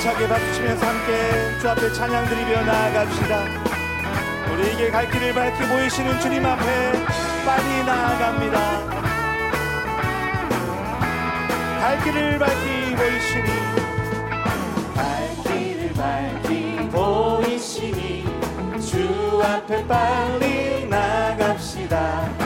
힘차게 박수치면서 함께 주 앞에 찬양 드리며 나아갑시다. 우리에게 갈 길을 밝히 보이시는 주님 앞에 빨리 나아갑니다. 갈 길을 밝히 보이시니 갈 길을 밝히 보이시니 주 앞에 빨리 나갑시다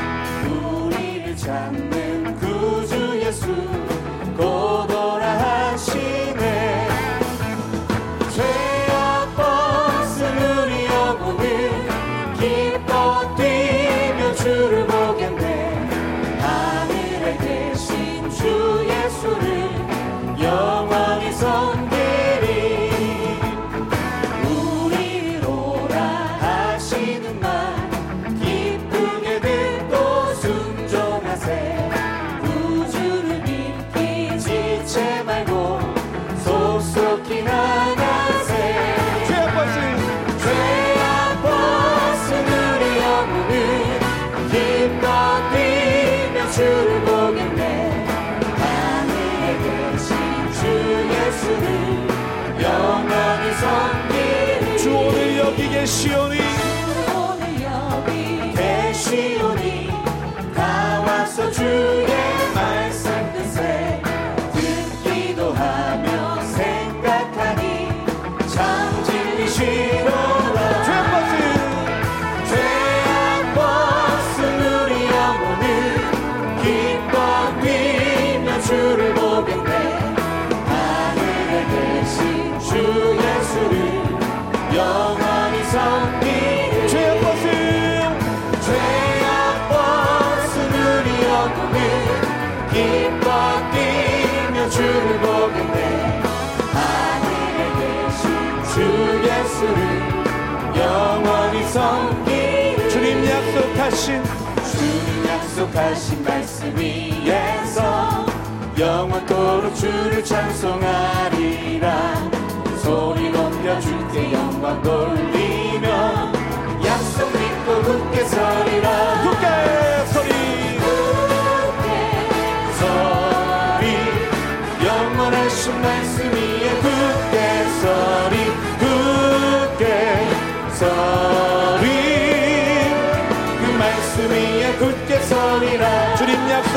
영혼을 기뻐 뛰며 주를 보겠네. 하늘에 계신 주 예수를 영원히 섬기리 주님 약속하신 주님 약속하신 말씀 위에서 영원토록 주를 찬송하리라. 소리 높여 주께 영광 돌리며 약속 믿고 굳게 서리라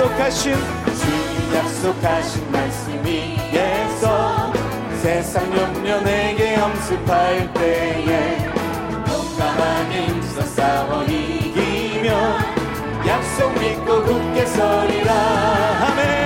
약속하신 주님 약속하신 말씀 위에서 세상 염려 내게 엄습할 때에 용감하게 힘써 싸워 이기며 약속 믿고 굳게 서리라. 아멘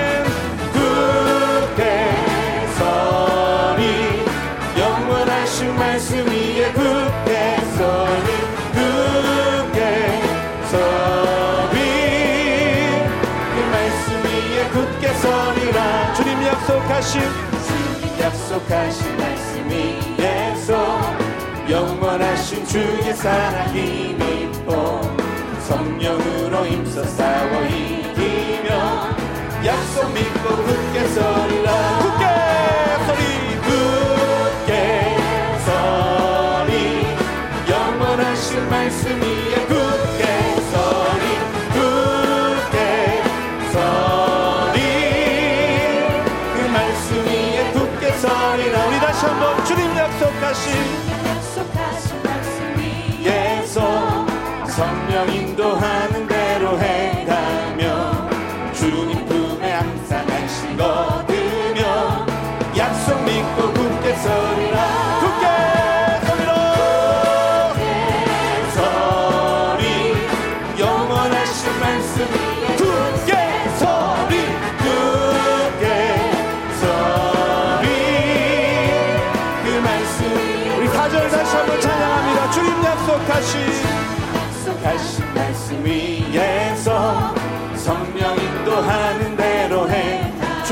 약속하신 약속하신 말씀 위에서 영원하신 주의 사랑 힘입고 성령으로 힘써 싸워 이기며 약속 믿고 굳게 서리라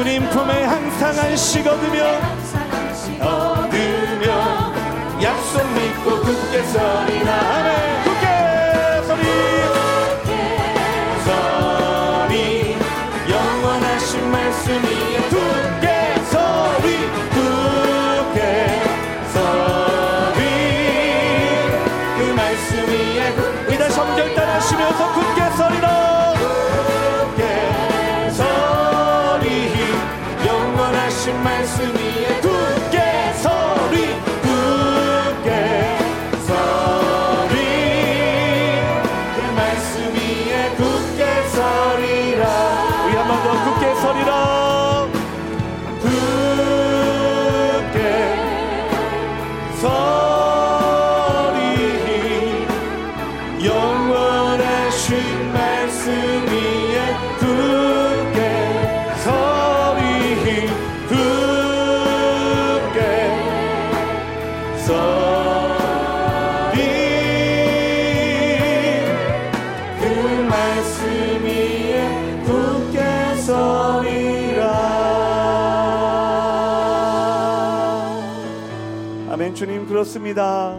주님 품에 항상 안식 얻으며 얻으며 약속 믿고 굳게 서리라. 아멘 그렇습니다.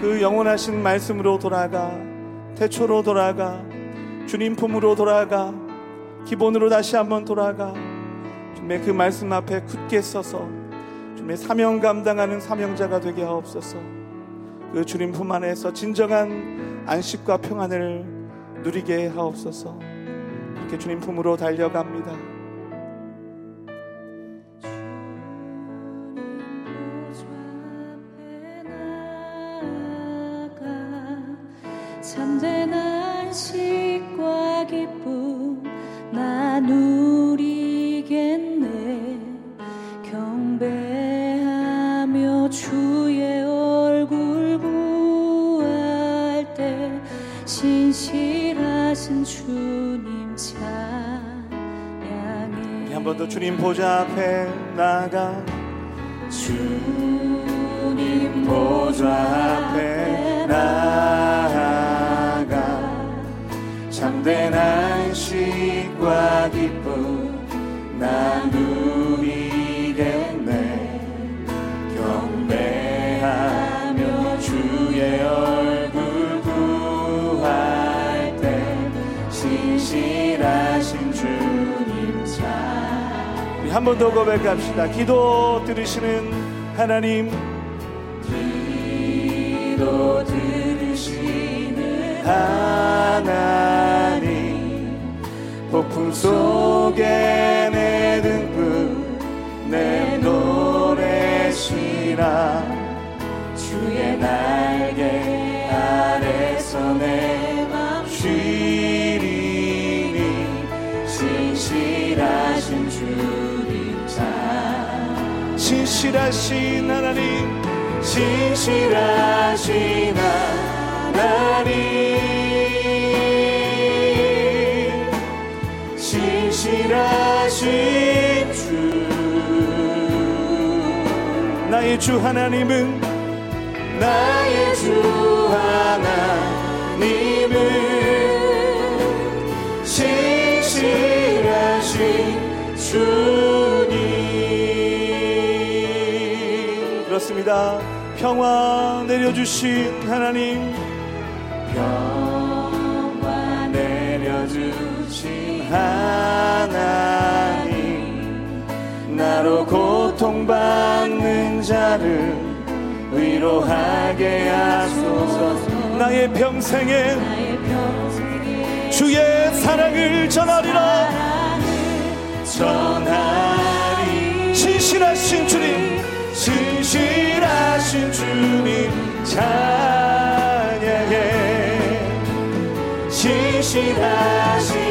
그 영원하신 말씀으로 돌아가 태초로 돌아가 주님 품으로 돌아가 기본으로 다시 한번 돌아가 주님의 그 말씀 앞에 굳게 서서 주님의 사명 감당하는 사명자가 되게 하옵소서. 그 주님 품 안에서 진정한 안식과 평안을 누리게 하옵소서. 이렇게 주님 품으로 달려갑니다 번 더 주님 보좌 앞에 나가. 주님 보좌 앞에 나아가. 참된 안식과 기쁨 나 누리 한 번 더 고백합시다. 기도 들으시는 하나님. 기도 들으시는 하나님. 폭풍 속에 내 등불 내 노래시라 주의 날개 아래서 내 신실하신 하나님 신실하신 하나님. 신실하신 주. 나의 주 하나님은 나의 주 하나님은 신실하신 주 님 그렇습니다. 평화 내려주신 하나님. 평화 내려주신 하나님. 나로 고통받는 자를 위로하게 하소서. 나의 평생에 주의 사랑을 전하리라. 전하리. 신실하신 주님 신실하신 주님 찬양해. 신실하신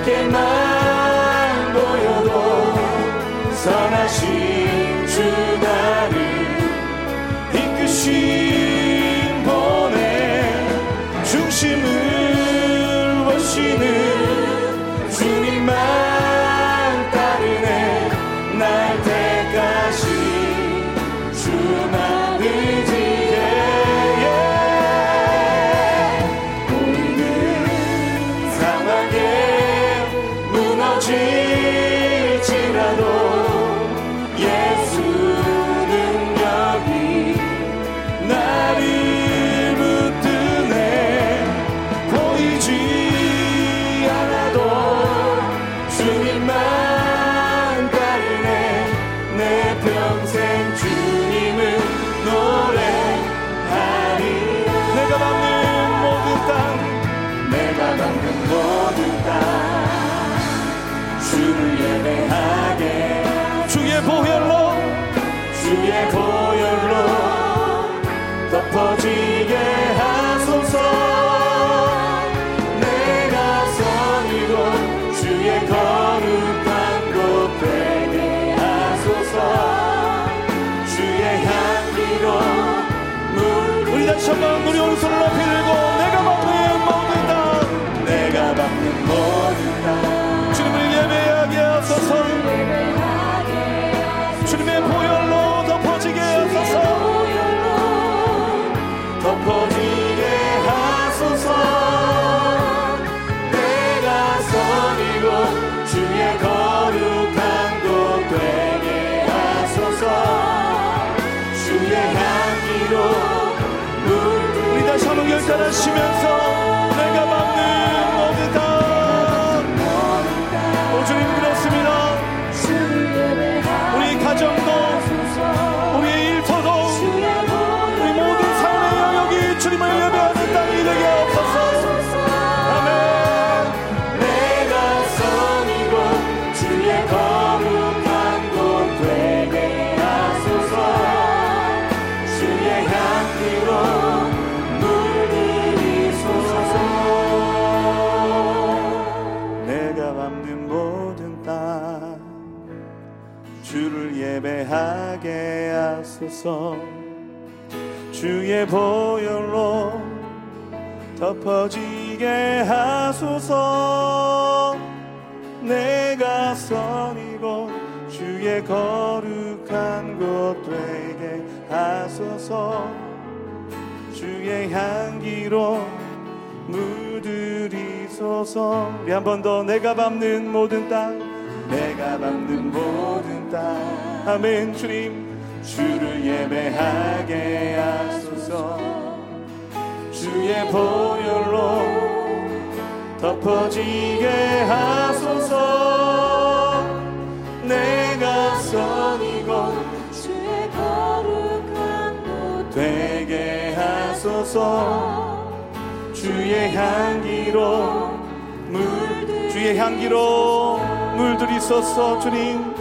작게만 보여도 선하신 주 나를 이끄신 보내 중심을 보시는 주님만 주님만 따르네. 내 평생 주님을 노래하리. 내가 밟는 모든 땅. 내가 밟는 모든 땅. 주를 예배하게. 주의 보혈로. 주의 보혈로 덮어지게 하 한번 우리 오 하소서. 주의 보혈로 덮어지게 하소서. 내가 선이고 주의 거룩한 곳 되게 하소서. 주의 향기로 물들이소서. 우리 한 번 더 내가 밟는 모든 땅 내가 밟는 모든 땅. 아멘 주님 주를 예배하게 하소서. 주의 보혈로 덮어지게 하소서. 내가 선이고 주의 거룩한 곳 되게 하소서. 주의 향기로 물 주의 향기로 물들이소서 주님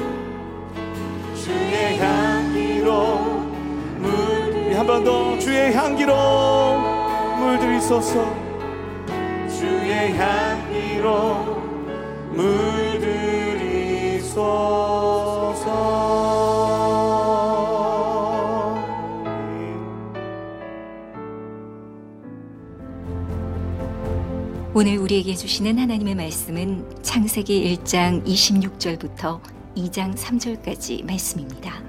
물한번 더 주의 향기로 물들이소서 주의 향기로 물들이소서 오늘 우리에게 주시는 하나님의 말씀은 창세기 1장 26절부터 2장 3절까지 말씀입니다.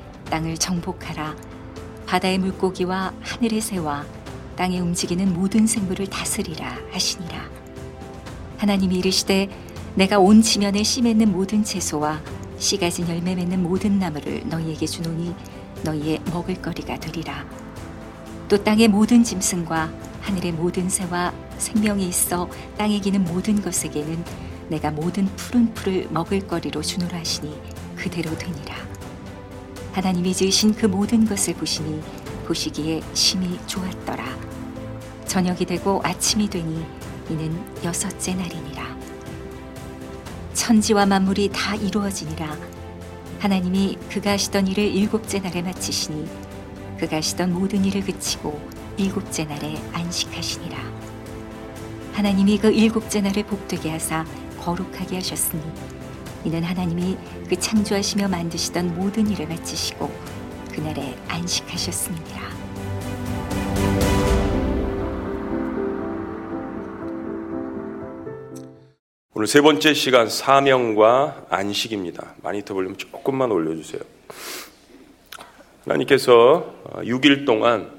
땅을 정복하라. 바다의 물고기와 하늘의 새와 땅에 움직이는 모든 생물을 다스리라 하시니라. 하나님이 이르시되 내가 온 지면에 씨 맺는 모든 채소와 씨 가진 열매 맺는 모든 나무를 너희에게 주노니 너희의 먹을거리가 되리라. 또 땅의 모든 짐승과 하늘의 모든 새와 생명이 있어 땅에 기는 모든 것에게는 내가 모든 푸른 풀을 먹을 거리로 주노라 하시니 그대로 되니라. 하나님이 지으신 그 모든 것을 보시니 보시기에 심히 좋았더라. 저녁이 되고 아침이 되니 이는 여섯째 날이니라. 천지와 만물이 다 이루어지니라. 하나님이 그가 하시던 일을 일곱째 날에 마치시니 그가 하시던 모든 일을 그치고 일곱째 날에 안식하시니라. 하나님이 그 일곱째 날을 복되게 하사 거룩하게 하셨으니 이는 하나님이 그 창조하시며 만드시던 모든 일을 마치시고 그날에 안식하셨습니다. 오늘 세 번째 시간 사명과 안식입니다. 마니터 볼륨 조금만 올려주세요. 하나님께서 6일 동안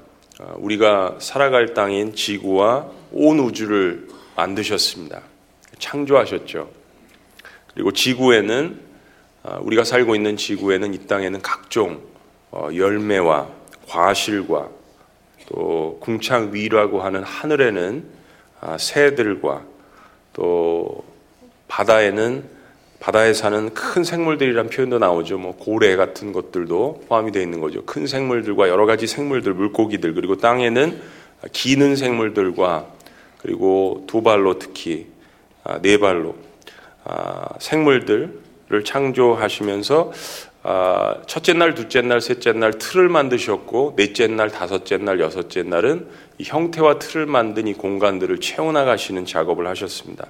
우리가 살아갈 땅인 지구와 온 우주를 만드셨습니다. 창조하셨죠. 그리고 지구에는 우리가 살고 있는 지구에는 이 땅에는 각종 어, 열매와 과실과 또 궁창 위라고 하는 하늘에는 아, 새들과 또 바다에는 바다에 사는 큰 생물들이란 표현도 나오죠. 뭐 고래 같은 것들도 포함이 되어 있는 거죠. 큰 생물들과 여러 가지 생물들, 물고기들 그리고 땅에는 기는 생물들과 그리고 두 발로 특히 아, 네 발로 아, 생물들을 창조하시면서 아, 첫째 날, 둘째 날, 셋째 날 틀을 만드셨고 넷째 날, 다섯째 날, 여섯째 날은 형태와 틀을 만든 이 공간들을 채워나가시는 작업을 하셨습니다.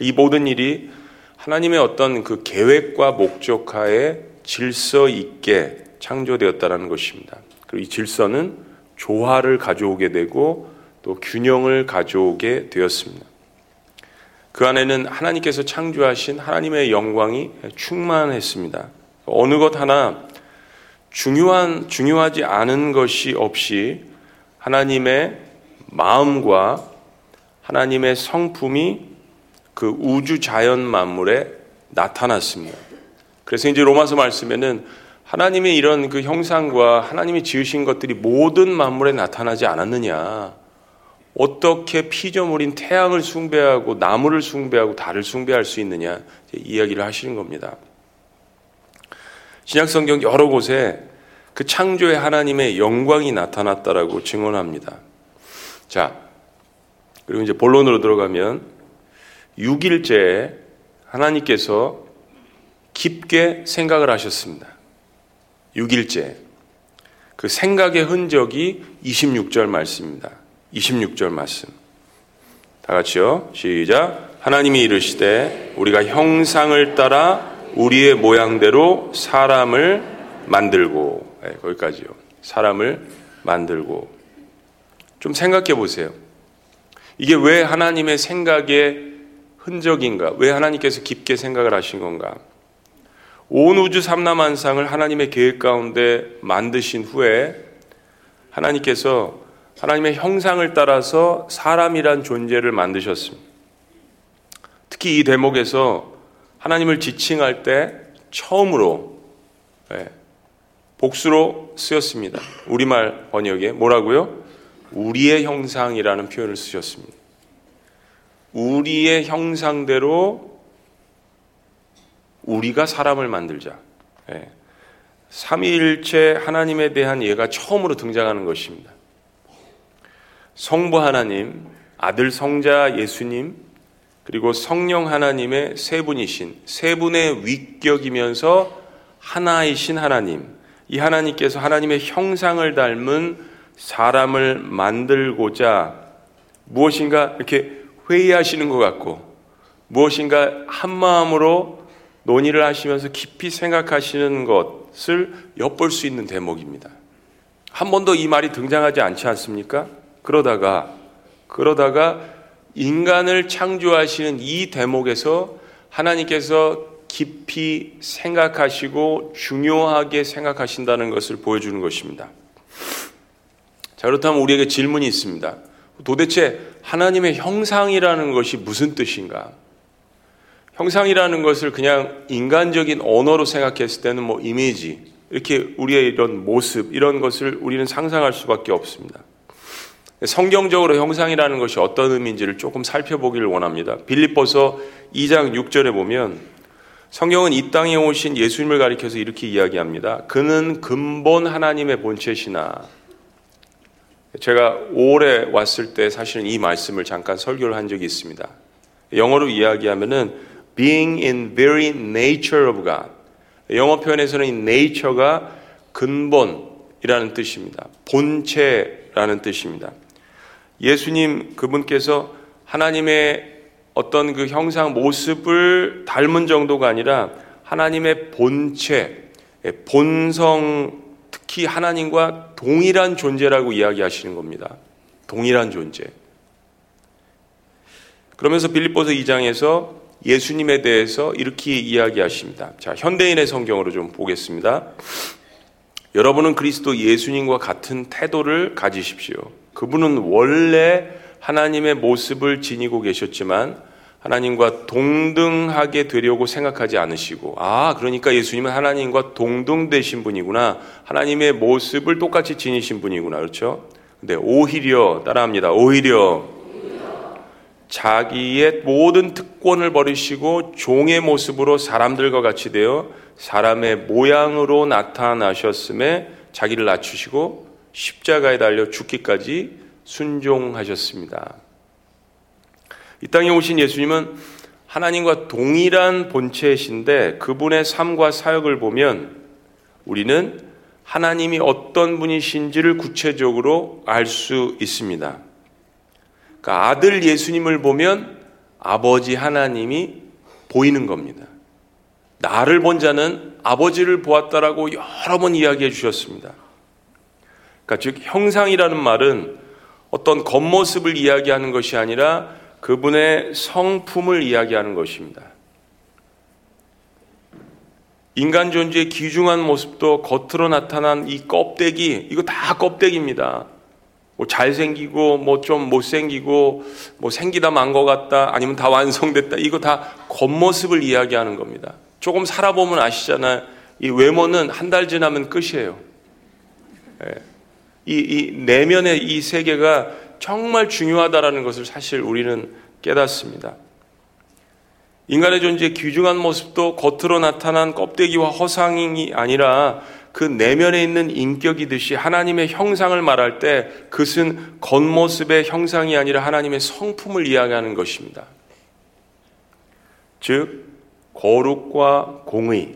이 모든 일이 하나님의 어떤 그 계획과 목적하에 질서 있게 창조되었다는 것입니다. 그리고 이 질서는 조화를 가져오게 되고 또 균형을 가져오게 되었습니다. 그 안에는 하나님께서 창조하신 하나님의 영광이 충만했습니다. 어느 것 하나 중요한 중요하지 않은 것이 없이 하나님의 마음과 하나님의 성품이 그 우주 자연 만물에 나타났습니다. 그래서 이제 로마서 말씀에는 하나님의 이런 그 형상과 하나님이 지으신 것들이 모든 만물에 나타나지 않았느냐. 어떻게 피조물인 태양을 숭배하고 나무를 숭배하고 달을 숭배할 수 있느냐 이야기를 하시는 겁니다. 신약 성경 여러 곳에 그 창조의 하나님의 영광이 나타났다라고 증언합니다. 자, 그리고 이제 본론으로 들어가면 6일째 하나님께서 깊게 생각을 하셨습니다. 6일째. 그 생각의 흔적이 26절 말씀입니다. 26절 말씀. 다 같이요. 시작. 하나님이 이르시되 우리가 형상을 따라 우리의 모양대로 사람을 만들고 네, 거기까지요. 사람을 만들고 좀 생각해 보세요. 이게 왜 하나님의 생각의 흔적인가? 왜 하나님께서 깊게 생각을 하신 건가? 온 우주 삼라만상을 하나님의 계획 가운데 만드신 후에 하나님께서 하나님의 형상을 따라서 사람이란 존재를 만드셨습니다. 특히 이 대목에서 하나님을 지칭할 때 처음으로 네, 복수로 쓰였습니다. 우리말 번역에 뭐라고요? 우리의 형상이라는 표현을 쓰셨습니다. 우리의 형상대로 우리가 사람을 만들자. 네. 삼위일체 하나님에 대한 예가 처음으로 등장하는 것입니다. 성부 하나님, 아들 성자 예수님, 그리고 성령 하나님의 세 분이신 세 분의 위격이면서 하나이신 하나님, 이 하나님께서 하나님의 형상을 닮은 사람을 만들고자 무엇인가 이렇게 회의하시는 것 같고 무엇인가 한 마음으로 논의를 하시면서 깊이 생각하시는 것을 엿볼 수 있는 대목입니다. 한 번도 이 말이 등장하지 않지 않습니까? 그러다가 그러다가 인간을 창조하시는 이 대목에서 하나님께서 깊이 생각하시고 중요하게 생각하신다는 것을 보여주는 것입니다. 자, 그렇다면 우리에게 질문이 있습니다. 도대체 하나님의 형상이라는 것이 무슨 뜻인가? 형상이라는 것을 그냥 인간적인 언어로 생각했을 때는 뭐 이미지, 이렇게 우리의 이런 모습, 이런 것을 우리는 상상할 수밖에 없습니다. 성경적으로 형상이라는 것이 어떤 의미인지를 조금 살펴보기를 원합니다. 빌립보서 2장 6절에 보면 성경은 이 땅에 오신 예수님을 가리켜서 이렇게 이야기합니다. 그는 근본 하나님의 본체시나 제가 5월에 왔을 때 사실은 이 말씀을 잠깐 설교를 한 적이 있습니다. 영어로 이야기하면은 being in very nature of God. 영어 표현에서는 이 nature가 근본이라는 뜻입니다. 본체라는 뜻입니다. 예수님 그분께서 하나님의 어떤 그 형상 모습을 닮은 정도가 아니라 하나님의 본체, 본성, 특히 하나님과 동일한 존재라고 이야기하시는 겁니다. 동일한 존재. 그러면서 빌립보서 2장에서 예수님에 대해서 이렇게 이야기하십니다. 자, 현대인의 성경으로 좀 보겠습니다. 여러분은 그리스도 예수님과 같은 태도를 가지십시오. 그분은 원래 하나님의 모습을 지니고 계셨지만 하나님과 동등하게 되려고 생각하지 않으시고, 아, 그러니까 예수님은 하나님과 동등되신 분이구나. 하나님의 모습을 똑같이 지니신 분이구나. 그렇죠? 근데 오히려, 따라합니다. 오히려 자기의 모든 특권을 버리시고 종의 모습으로 사람들과 같이 되어 사람의 모양으로 나타나셨음에 자기를 낮추시고 십자가에 달려 죽기까지 순종하셨습니다. 이 땅에 오신 예수님은 하나님과 동일한 본체이신데 그분의 삶과 사역을 보면 우리는 하나님이 어떤 분이신지를 구체적으로 알 수 있습니다. 그러니까 아들 예수님을 보면 아버지 하나님이 보이는 겁니다. 나를 본 자는 아버지를 보았다라고 여러 번 이야기해 주셨습니다. 그러니까 즉 형상이라는 말은 어떤 겉모습을 이야기하는 것이 아니라 그분의 성품을 이야기하는 것입니다. 인간 존재의 귀중한 모습도 겉으로 나타난 이 껍데기, 이거 다 껍데기입니다. 뭐 잘생기고, 뭐 좀 못생기고, 뭐 생기다 만 것 같다, 아니면 다 완성됐다, 이거 다 겉모습을 이야기하는 겁니다. 조금 살아보면 아시잖아요. 이 외모는 한 달 지나면 끝이에요. 예. 이, 이 내면의 이 세계가 정말 중요하다라는 것을 사실 우리는 깨닫습니다. 인간의 존재의 귀중한 모습도 겉으로 나타난 껍데기와 허상이 아니라 그 내면에 있는 인격이듯이 하나님의 형상을 말할 때 그것은 겉모습의 형상이 아니라 하나님의 성품을 이야기하는 것입니다. 즉, 거룩과 공의,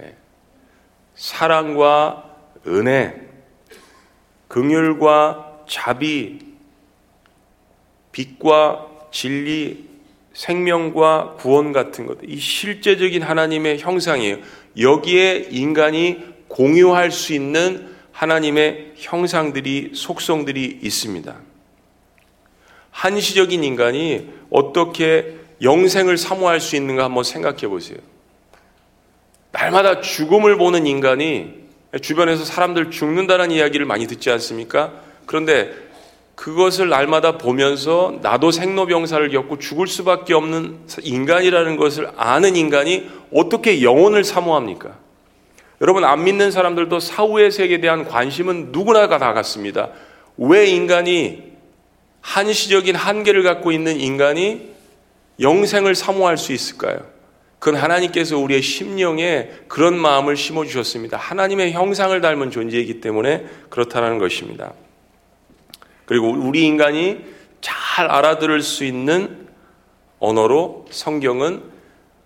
예, 사랑과 은혜, 긍휼과 자비, 빛과 진리, 생명과 구원 같은 것, 이 실제적인 하나님의 형상이에요. 여기에 인간이 공유할 수 있는 하나님의 형상들이, 속성들이 있습니다. 한시적인 인간이 어떻게 영생을 사모할 수 있는가 한번 생각해 보세요. 날마다 죽음을 보는 인간이 주변에서 사람들 죽는다는 이야기를 많이 듣지 않습니까? 그런데 그것을 날마다 보면서 나도 생로병사를 겪고 죽을 수밖에 없는 인간이라는 것을 아는 인간이 어떻게 영혼을 사모합니까? 여러분 안 믿는 사람들도 사후의 세계에 대한 관심은 누구나 다 같습니다. 왜 인간이 한시적인 한계를 갖고 있는 인간이 영생을 사모할 수 있을까요? 그건 하나님께서 우리의 심령에 그런 마음을 심어 주셨습니다. 하나님의 형상을 닮은 존재이기 때문에 그렇다는 것입니다. 그리고 우리 인간이 잘 알아들을 수 있는 언어로 성경은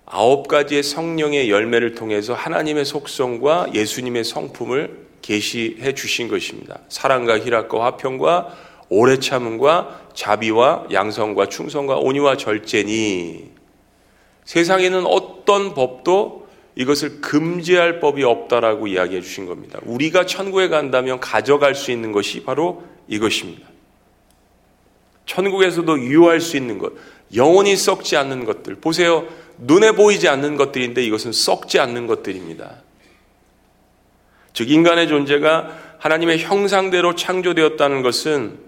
아홉 가지의 성령의 열매를 통해서 하나님의 속성과 예수님의 성품을 계시해 주신 것입니다. 사랑과 희락과 화평과 오래 참음과 자비와 양성과 충성과 온유와 절제니 세상에는 어떤 법도 이것을 금지할 법이 없다라고 이야기해 주신 겁니다. 우리가 천국에 간다면 가져갈 수 있는 것이 바로 이것입니다. 천국에서도 유효할 수 있는 것, 영원히 썩지 않는 것들. 보세요. 눈에 보이지 않는 것들인데 이것은 썩지 않는 것들입니다. 즉, 인간의 존재가 하나님의 형상대로 창조되었다는 것은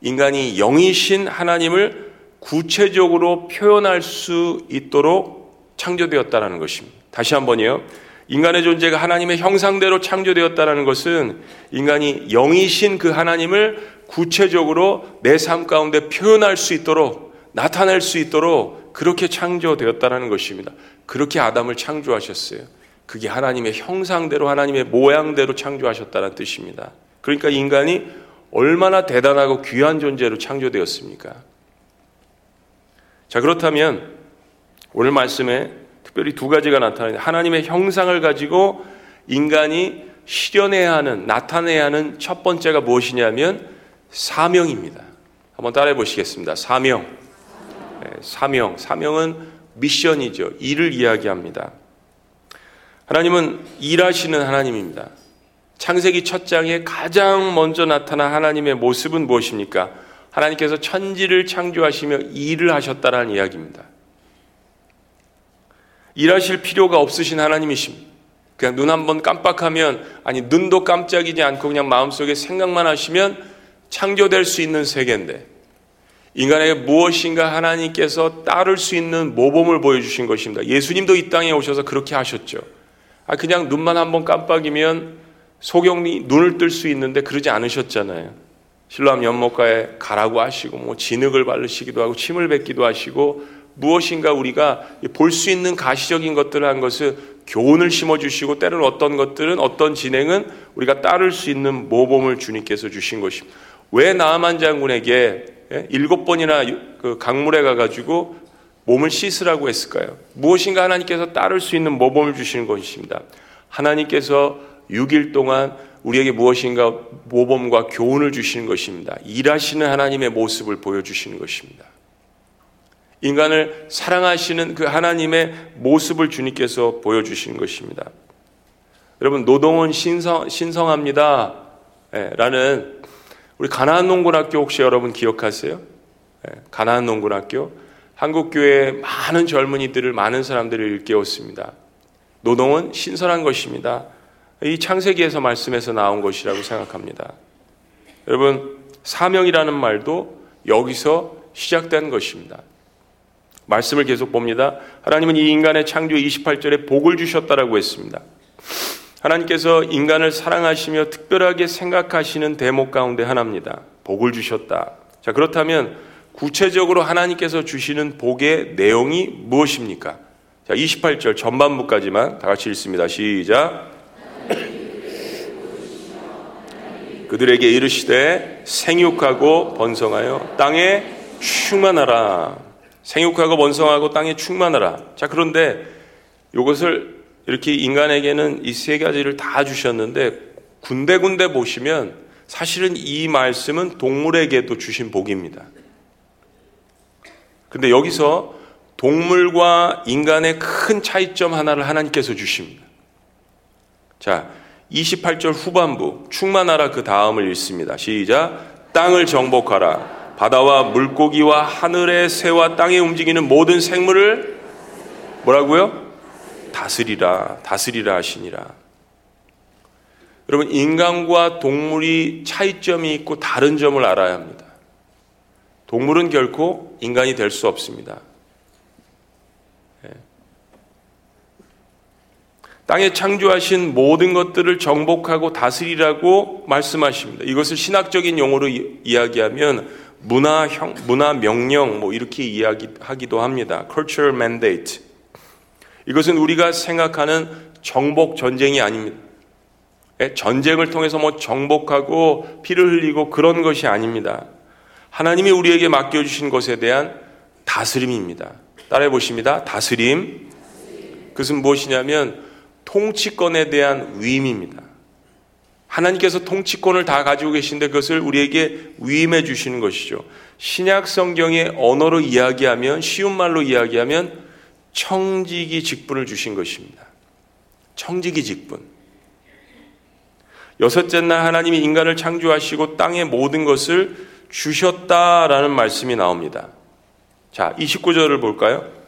인간이 영이신 하나님을 구체적으로 표현할 수 있도록 창조되었다는 것입니다. 다시 한번요. 인간의 존재가 하나님의 형상대로 창조되었다는 것은 인간이 영이신 그 하나님을 구체적으로 내 삶 가운데 표현할 수 있도록 나타낼 수 있도록 그렇게 창조되었다는 것입니다. 그렇게 아담을 창조하셨어요. 그게 하나님의 형상대로 하나님의 모양대로 창조하셨다는 뜻입니다. 그러니까 인간이 얼마나 대단하고 귀한 존재로 창조되었습니까? 자, 그렇다면 오늘 말씀에 특별히 두 가지가 나타나는 하나님의 형상을 가지고 인간이 실현해야 하는, 나타내야 하는 첫 번째가 무엇이냐면 사명입니다. 한번 따라해 보시겠습니다. 사명. 네, 사명. 사명은 미션이죠. 일을 이야기합니다. 하나님은 일하시는 하나님입니다. 창세기 첫 장에 가장 먼저 나타난 하나님의 모습은 무엇입니까? 하나님께서 천지를 창조하시며 일을 하셨다라는 이야기입니다. 일하실 필요가 없으신 하나님이십니다. 그냥 눈 한 번 깜빡하면 아니 눈도 깜짝이지 않고 그냥 마음속에 생각만 하시면 창조될 수 있는 세계인데 인간에게 무엇인가 하나님께서 따를 수 있는 모범을 보여주신 것입니다. 예수님도 이 땅에 오셔서 그렇게 하셨죠. 아 그냥 눈만 한 번 깜빡이면 소경이 눈을 뜰 수 있는데 그러지 않으셨잖아요. 실로암 연못가에 가라고 하시고 뭐 진흙을 바르시기도 하고 침을 뱉기도 하시고 무엇인가 우리가 볼 수 있는 가시적인 것들을 한 것을 교훈을 심어주시고 때로는 어떤 것들은 어떤 진행은 우리가 따를 수 있는 모범을 주님께서 주신 것입니다. 왜 나아만 장군에게 예, 일곱 번이나 그 강물에 가가지고 몸을 씻으라고 했을까요? 무엇인가 하나님께서 따를 수 있는 모범을 주시는 것입니다. 하나님께서 6일 동안 우리에게 무엇인가 모범과 교훈을 주시는 것입니다. 일하시는 하나님의 모습을 보여주시는 것입니다. 인간을 사랑하시는 그 하나님의 모습을 주님께서 보여주시는 것입니다. 여러분, 노동은 신성, 신성합니다. 예, 라는 우리 가나안 농군학교 혹시 여러분 기억하세요? 예, 가나안 농군학교. 한국교회 많은 젊은이들을, 많은 사람들을 일깨웠습니다. 노동은 신선한 것입니다. 이 창세기에서 말씀에서 나온 것이라고 생각합니다. 여러분, 사명이라는 말도 여기서 시작된 것입니다. 말씀을 계속 봅니다. 하나님은 이 인간의 창조 28절에 복을 주셨다라고 했습니다. 하나님께서 인간을 사랑하시며 특별하게 생각하시는 대목 가운데 하나입니다. 복을 주셨다. 자, 그렇다면 구체적으로 하나님께서 주시는 복의 내용이 무엇입니까? 자, 28절 전반부까지만 다 같이 읽습니다. 시작. 그들에게 이르시되 생육하고 번성하여 땅에 충만하라. 생육하고 번성하고 땅에 충만하라. 자, 그런데 이것을 이렇게 인간에게는 이 세 가지를 다 주셨는데 군데군데 보시면 사실은 이 말씀은 동물에게도 주신 복입니다. 근데 여기서 동물과 인간의 큰 차이점 하나를 하나님께서 주십니다. 자, 28절 후반부 충만하라 그 다음을 읽습니다. 시작. 땅을 정복하라. 바다와 물고기와 하늘의 새와 땅에 움직이는 모든 생물을 뭐라고요? 다스리라, 다스리라 하시니라. 여러분, 인간과 동물이 차이점이 있고 다른 점을 알아야 합니다. 동물은 결코 인간이 될 수 없습니다. 땅에 창조하신 모든 것들을 정복하고 다스리라고 말씀하십니다. 이것을 신학적인 용어로 이야기하면 문화 형, 문화 명령 뭐 이렇게 이야기하기도 합니다. cultural mandate. 이것은 우리가 생각하는 정복 전쟁이 아닙니다. 예, 전쟁을 통해서 뭐 정복하고 피를 흘리고 그런 것이 아닙니다. 하나님이 우리에게 맡겨주신 것에 대한 다스림입니다. 따라해 보십니다. 다스림. 그것은 무엇이냐면 통치권에 대한 위임입니다. 하나님께서 통치권을 다 가지고 계신데 그것을 우리에게 위임해 주시는 것이죠. 신약 성경의 언어로 이야기하면 쉬운 말로 이야기하면 청지기 직분을 주신 것입니다. 청지기 직분. 여섯째 날 하나님이 인간을 창조하시고 땅의 모든 것을 주셨다라는 말씀이 나옵니다. 자, 29절을 볼까요?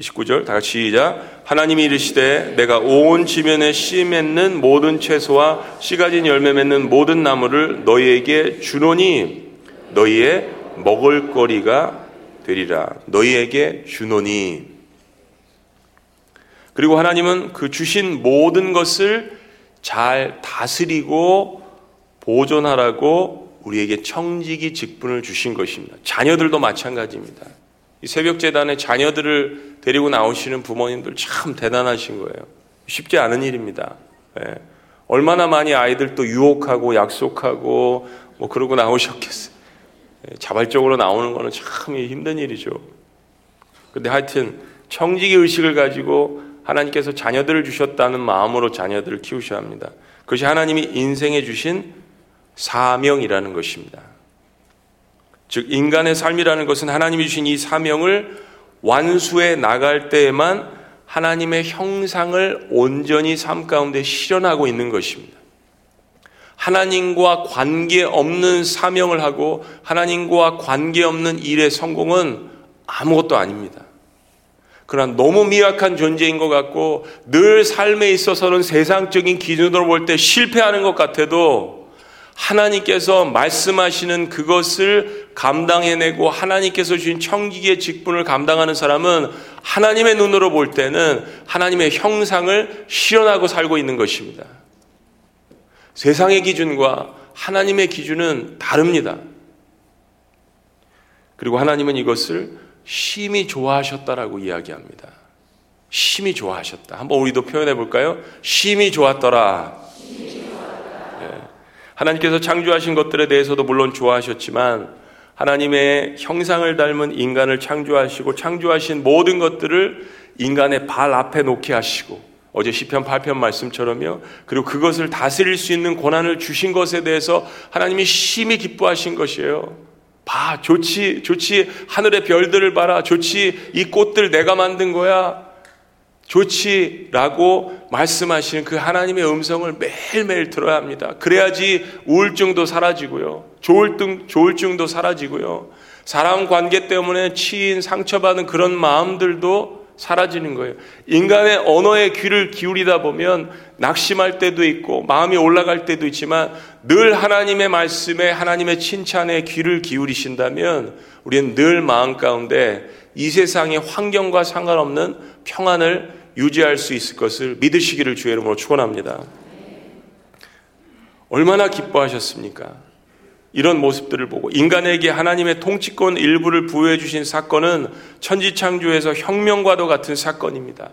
29절 다 같이 시작. 하나님이 이르시되 내가 온 지면에 씨 맺는 모든 채소와 씨 가진 열매 맺는 모든 나무를 너희에게 주노니 너희의 먹을거리가 되리라. 너희에게 주노니 그리고 하나님은 그 주신 모든 것을 잘 다스리고 보존하라고 우리에게 청지기 직분을 주신 것입니다. 자녀들도 마찬가지입니다. 이 새벽 재단에 자녀들을 데리고 나오시는 부모님들 참 대단하신 거예요. 쉽지 않은 일입니다. 예. 얼마나 많이 아이들 또 유혹하고 약속하고 뭐 그러고 나오셨겠어요. 예. 자발적으로 나오는 거는 참 힘든 일이죠. 근데 하여튼 청지기 의식을 가지고 하나님께서 자녀들을 주셨다는 마음으로 자녀들을 키우셔야 합니다. 그것이 하나님이 인생에 주신 사명이라는 것입니다. 즉, 인간의 삶이라는 것은 하나님이 주신 이 사명을 완수해 나갈 때에만 하나님의 형상을 온전히 삶 가운데 실현하고 있는 것입니다. 하나님과 관계없는 사명을 하고 하나님과 관계없는 일의 성공은 아무것도 아닙니다. 그러나 너무 미약한 존재인 것 같고 늘 삶에 있어서는 세상적인 기준으로 볼 때 실패하는 것 같아도 하나님께서 말씀하시는 그것을 감당해내고 하나님께서 주신 청기의 직분을 감당하는 사람은 하나님의 눈으로 볼 때는 하나님의 형상을 실현하고 살고 있는 것입니다. 세상의 기준과 하나님의 기준은 다릅니다. 그리고 하나님은 이것을 심히 좋아하셨다라고 이야기합니다. 심히 좋아하셨다. 한번 우리도 표현해 볼까요? 심히 좋았더라. 예. 하나님께서 창조하신 것들에 대해서도 물론 좋아하셨지만 하나님의 형상을 닮은 인간을 창조하시고 창조하신 모든 것들을 인간의 발 앞에 놓게 하시고 어제 시편 8편 말씀처럼요. 그리고 그것을 다스릴 수 있는 권한을 주신 것에 대해서 하나님이 심히 기뻐하신 것이에요. 봐, 좋지, 좋지. 하늘의 별들을 봐라. 좋지. 이 꽃들 내가 만든 거야. 좋지. 라고 말씀하시는 그 하나님의 음성을 매일매일 들어야 합니다. 그래야지 우울증도 사라지고요. 조울증, 조울증도 사라지고요. 사람 관계 때문에 치인 상처받은 그런 마음들도 사라지는 거예요. 인간의 언어에 귀를 기울이다 보면 낙심할 때도 있고 마음이 올라갈 때도 있지만 늘 하나님의 말씀에 하나님의 칭찬에 귀를 기울이신다면 우리는 늘 마음 가운데 이 세상의 환경과 상관없는 평안을 유지할 수 있을 것을 믿으시기를 주의 이름으로 축원합니다. 얼마나 기뻐하셨습니까? 이런 모습들을 보고 인간에게 하나님의 통치권 일부를 부여해 주신 사건은 천지창조에서 혁명과도 같은 사건입니다.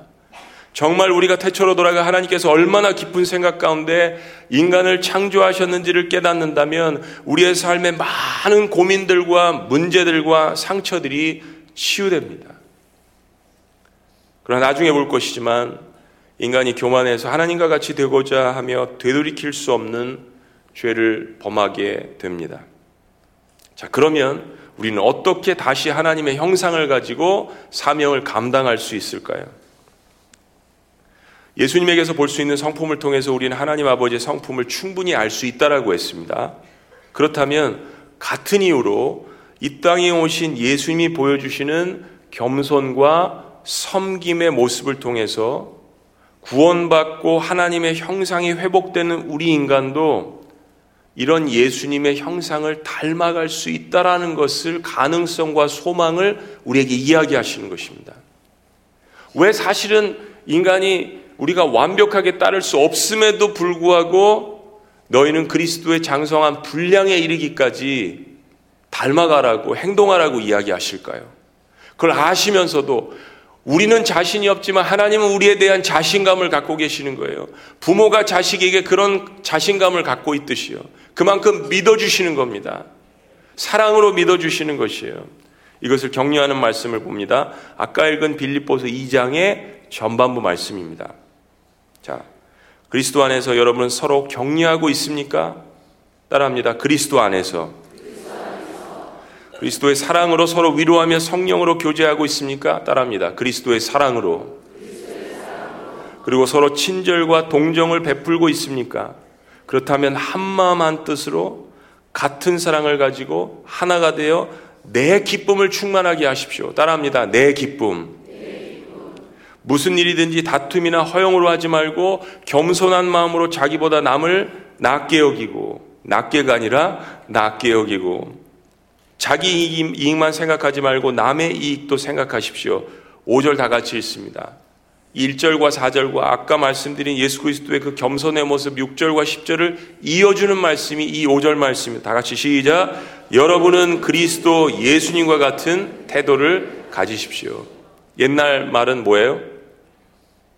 정말 우리가 태초로 돌아가 하나님께서 얼마나 깊은 생각 가운데 인간을 창조하셨는지를 깨닫는다면 우리의 삶의 많은 고민들과 문제들과 상처들이 치유됩니다. 그러나 나중에 볼 것이지만 인간이 교만해서 하나님과 같이 되고자 하며 되돌이킬 수 없는 죄를 범하게 됩니다. 자, 그러면 우리는 어떻게 다시 하나님의 형상을 가지고 사명을 감당할 수 있을까요? 예수님에게서 볼 수 있는 성품을 통해서 우리는 하나님 아버지의 성품을 충분히 알 수 있다라고 했습니다. 그렇다면 같은 이유로 이 땅에 오신 예수님이 보여주시는 겸손과 섬김의 모습을 통해서 구원받고 하나님의 형상이 회복되는 우리 인간도 이런 예수님의 형상을 닮아갈 수 있다라는 것을 가능성과 소망을 우리에게 이야기하시는 것입니다. 왜 사실은 인간이 우리가 완벽하게 따를 수 없음에도 불구하고 너희는 그리스도의 장성한 분량에 이르기까지 닮아가라고 행동하라고 이야기하실까요? 그걸 아시면서도 우리는 자신이 없지만 하나님은 우리에 대한 자신감을 갖고 계시는 거예요. 부모가 자식에게 그런 자신감을 갖고 있듯이요. 그만큼 믿어주시는 겁니다. 사랑으로 믿어주시는 것이에요. 이것을 격려하는 말씀을 봅니다. 아까 읽은 빌립보서 2장의 전반부 말씀입니다. 자, 그리스도 안에서 여러분은 서로 격려하고 있습니까? 따라합니다. 그리스도 안에서. 그리스도의 사랑으로 서로 위로하며 성령으로 교제하고 있습니까? 따라합니다. 그리스도의 사랑으로. 그리고 서로 친절과 동정을 베풀고 있습니까? 그렇다면 한 마음 한 뜻으로 같은 사랑을 가지고 하나가 되어 내 기쁨을 충만하게 하십시오. 따라합니다. 내 기쁨. 무슨 일이든지 다툼이나 허용으로 하지 말고 겸손한 마음으로 자기보다 남을 낫게 여기고 낫게가 아니라 낫게 여기고 자기 이익만 생각하지 말고 남의 이익도 생각하십시오. 5절 다 같이 읽습니다. 1절과 4절과 아까 말씀드린 예수 그리스도의 그 겸손의 모습 6절과 10절을 이어주는 말씀이 이 5절 말씀입니다. 다 같이 시작. 여러분은 그리스도 예수님과 같은 태도를 가지십시오. 옛날 말은 뭐예요?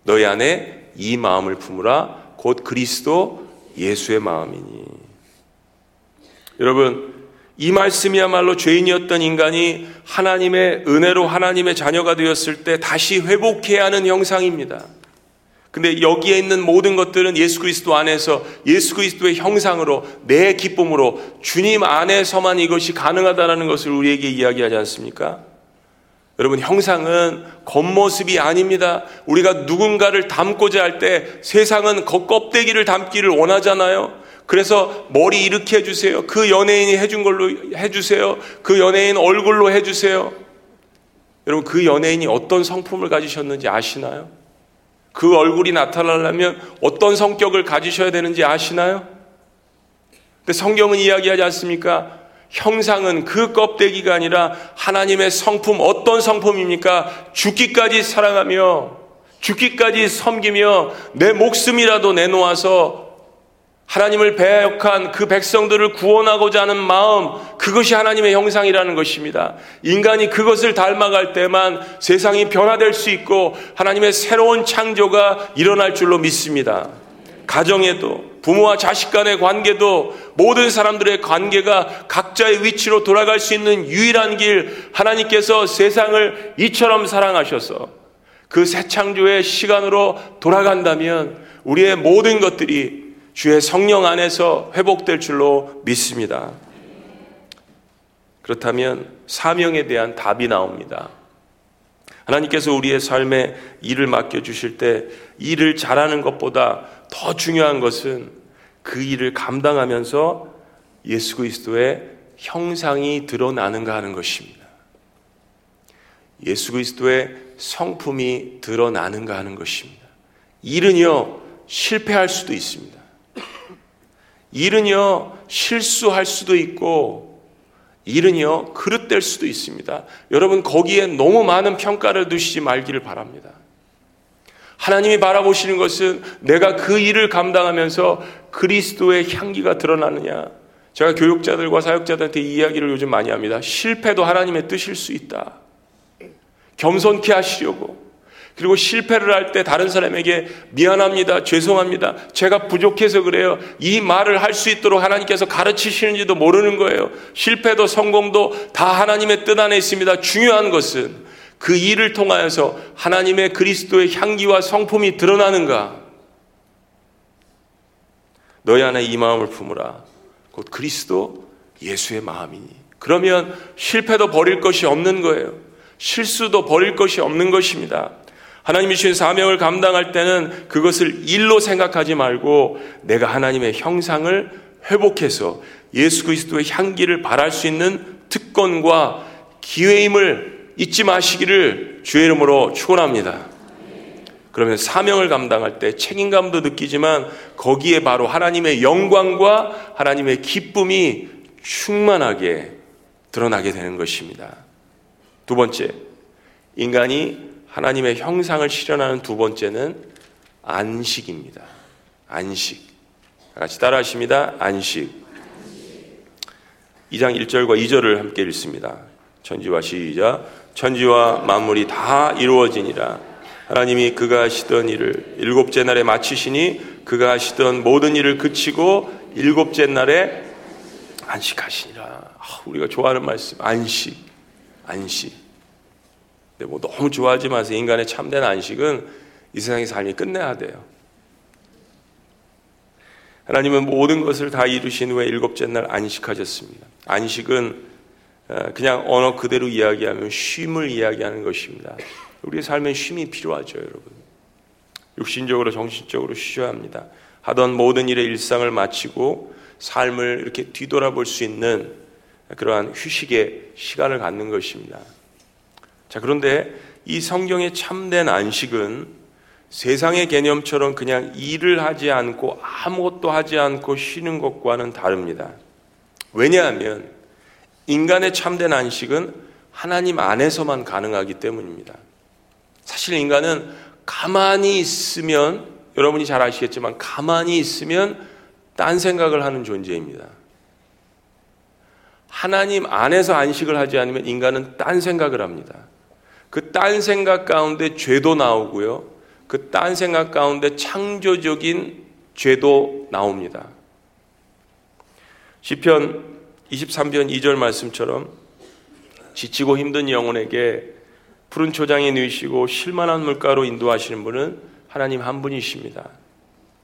너희 안에 이 마음을 품으라 곧 그리스도 예수의 마음이니. 여러분, 이 말씀이야말로 죄인이었던 인간이 하나님의 은혜로 하나님의 자녀가 되었을 때 다시 회복해야 하는 형상입니다. 근데 여기에 있는 모든 것들은 예수 그리스도 안에서 예수 그리스도의 형상으로 내 기쁨으로 주님 안에서만 이것이 가능하다는 것을 우리에게 이야기하지 않습니까? 여러분, 형상은 겉모습이 아닙니다. 우리가 누군가를 닮고자 할 때 세상은 겉껍데기를 닮기를 원하잖아요. 그래서 머리 이렇게 해주세요. 그 연예인이 해준 걸로 해주세요. 그 연예인 얼굴로 해주세요. 여러분, 그 연예인이 어떤 성품을 가지셨는지 아시나요? 그 얼굴이 나타나려면 어떤 성격을 가지셔야 되는지 아시나요? 근데 성경은 이야기하지 않습니까? 형상은 그 껍데기가 아니라 하나님의 성품 어떤 성품입니까? 죽기까지 사랑하며 죽기까지 섬기며 내 목숨이라도 내놓아서 하나님을 배역한 그 백성들을 구원하고자 하는 마음, 그것이 하나님의 형상이라는 것입니다. 인간이 그것을 닮아갈 때만 세상이 변화될 수 있고 하나님의 새로운 창조가 일어날 줄로 믿습니다. 가정에도 부모와 자식 간의 관계도 모든 사람들의 관계가 각자의 위치로 돌아갈 수 있는 유일한 길 하나님께서 세상을 이처럼 사랑하셔서 그 새 창조의 시간으로 돌아간다면 우리의 모든 것들이 주의 성령 안에서 회복될 줄로 믿습니다. 그렇다면 사명에 대한 답이 나옵니다. 하나님께서 우리의 삶에 일을 맡겨주실 때 일을 잘하는 것보다 더 중요한 것은 그 일을 감당하면서 예수 그리스도의 형상이 드러나는가 하는 것입니다. 예수 그리스도의 성품이 드러나는가 하는 것입니다. 일은요, 실패할 수도 있습니다. 일은요, 실수할 수도 있고, 일은요, 그릇될 수도 있습니다. 여러분, 거기에 너무 많은 평가를 두시지 말기를 바랍니다. 하나님이 바라보시는 것은 내가 그 일을 감당하면서 그리스도의 향기가 드러나느냐. 제가 교육자들과 사역자들한테 이 이야기를 요즘 많이 합니다. 실패도 하나님의 뜻일 수 있다. 겸손케 하시려고. 그리고 실패를 할 때 다른 사람에게 미안합니다. 죄송합니다. 제가 부족해서 그래요. 이 말을 할 수 있도록 하나님께서 가르치시는지도 모르는 거예요. 실패도 성공도 다 하나님의 뜻 안에 있습니다. 중요한 것은 그 일을 통하여서 하나님의 그리스도의 향기와 성품이 드러나는가? 너희 안에 이 마음을 품으라. 곧 그리스도 예수의 마음이니. 그러면 실패도 버릴 것이 없는 거예요. 실수도 버릴 것이 없는 것입니다. 하나님이 주신 사명을 감당할 때는 그것을 일로 생각하지 말고 내가 하나님의 형상을 회복해서 예수 그리스도의 향기를 발할 수 있는 특권과 기회임을 잊지 마시기를 주의 이름으로 축원합니다. 그러면 사명을 감당할 때 책임감도 느끼지만 거기에 바로 하나님의 영광과 하나님의 기쁨이 충만하게 드러나게 되는 것입니다. 두 번째, 인간이 하나님의 형상을 실현하는 두 번째는 안식입니다. 안식. 같이 따라 하십니다. 안식. 2장 1절과 2절을 함께 읽습니다. 천지와 시작. 천지와 만물이 다 이루어지니라. 하나님이 그가 하시던 일을 일곱째 날에 마치시니 그가 하시던 모든 일을 그치고 일곱째 날에 안식하시니라. 아, 우리가 좋아하는 말씀 안식, 안식. 근데 뭐 너무 좋아하지 마세요. 인간의 참된 안식은 이 세상의 삶이 끝내야 돼요. 하나님은 모든 것을 다 이루신 후에 일곱째 날 안식하셨습니다. 안식은 어, 그냥 언어 그대로 이야기하면 쉼을 이야기하는 것입니다. 우리의 삶에 쉼이 필요하죠, 여러분. 육신적으로 정신적으로 쉬어야 합니다. 하던 모든 일의 일상을 마치고 삶을 이렇게 뒤돌아볼 수 있는 그러한 휴식의 시간을 갖는 것입니다. 자, 그런데 이 성경의 참된 안식은 세상의 개념처럼 그냥 일을 하지 않고 아무것도 하지 않고 쉬는 것과는 다릅니다. 왜냐하면 인간의 참된 안식은 하나님 안에서만 가능하기 때문입니다. 사실 인간은 가만히 있으면 여러분이 잘 아시겠지만 가만히 있으면 딴 생각을 하는 존재입니다. 하나님 안에서 안식을 하지 않으면 인간은 딴 생각을 합니다. 그 딴 생각 가운데 죄도 나오고요. 그 딴 생각 가운데 창조적인 죄도 나옵니다. 시편 23편 2절 말씀처럼 지치고 힘든 영혼에게 푸른 초장에 누이시고 실만한 물가로 인도하시는 분은 하나님 한 분이십니다.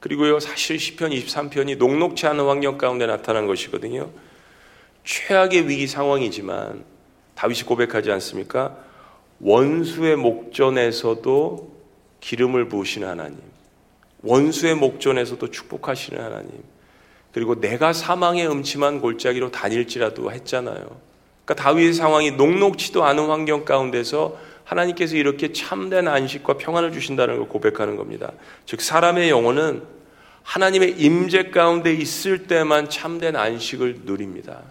그리고요, 사실 시편 23편이 녹록치 않은 환경 가운데 나타난 것이거든요. 최악의 위기 상황이지만 다윗이 고백하지 않습니까? 원수의 목전에서도 기름을 부으시는 하나님. 원수의 목전에서도 축복하시는 하나님. 그리고 내가 사망의 음침한 골짜기로 다닐지라도 했잖아요. 그러니까 다윗의 상황이 녹록치도 않은 환경 가운데서 하나님께서 이렇게 참된 안식과 평안을 주신다는 걸 고백하는 겁니다. 즉 사람의 영혼은 하나님의 임재 가운데 있을 때만 참된 안식을 누립니다.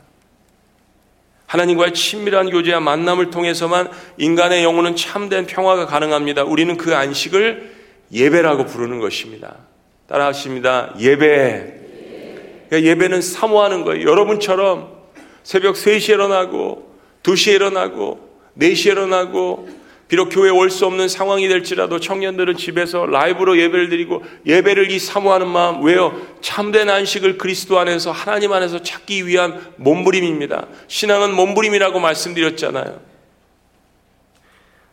하나님과의 친밀한 교제와 만남을 통해서만 인간의 영혼은 참된 평화가 가능합니다. 우리는 그 안식을 예배라고 부르는 것입니다. 따라 하십니다. 예배. 그러니까 예배는 사모하는 거예요. 여러분처럼 새벽 3시에 일어나고 2시에 일어나고 4시에 일어나고 비록 교회에 올 수 없는 상황이 될지라도 청년들은 집에서 라이브로 예배를 드리고 예배를 이 사모하는 마음 왜요? 참된 안식을 그리스도 안에서 하나님 안에서 찾기 위한 몸부림입니다. 신앙은 몸부림이라고 말씀드렸잖아요.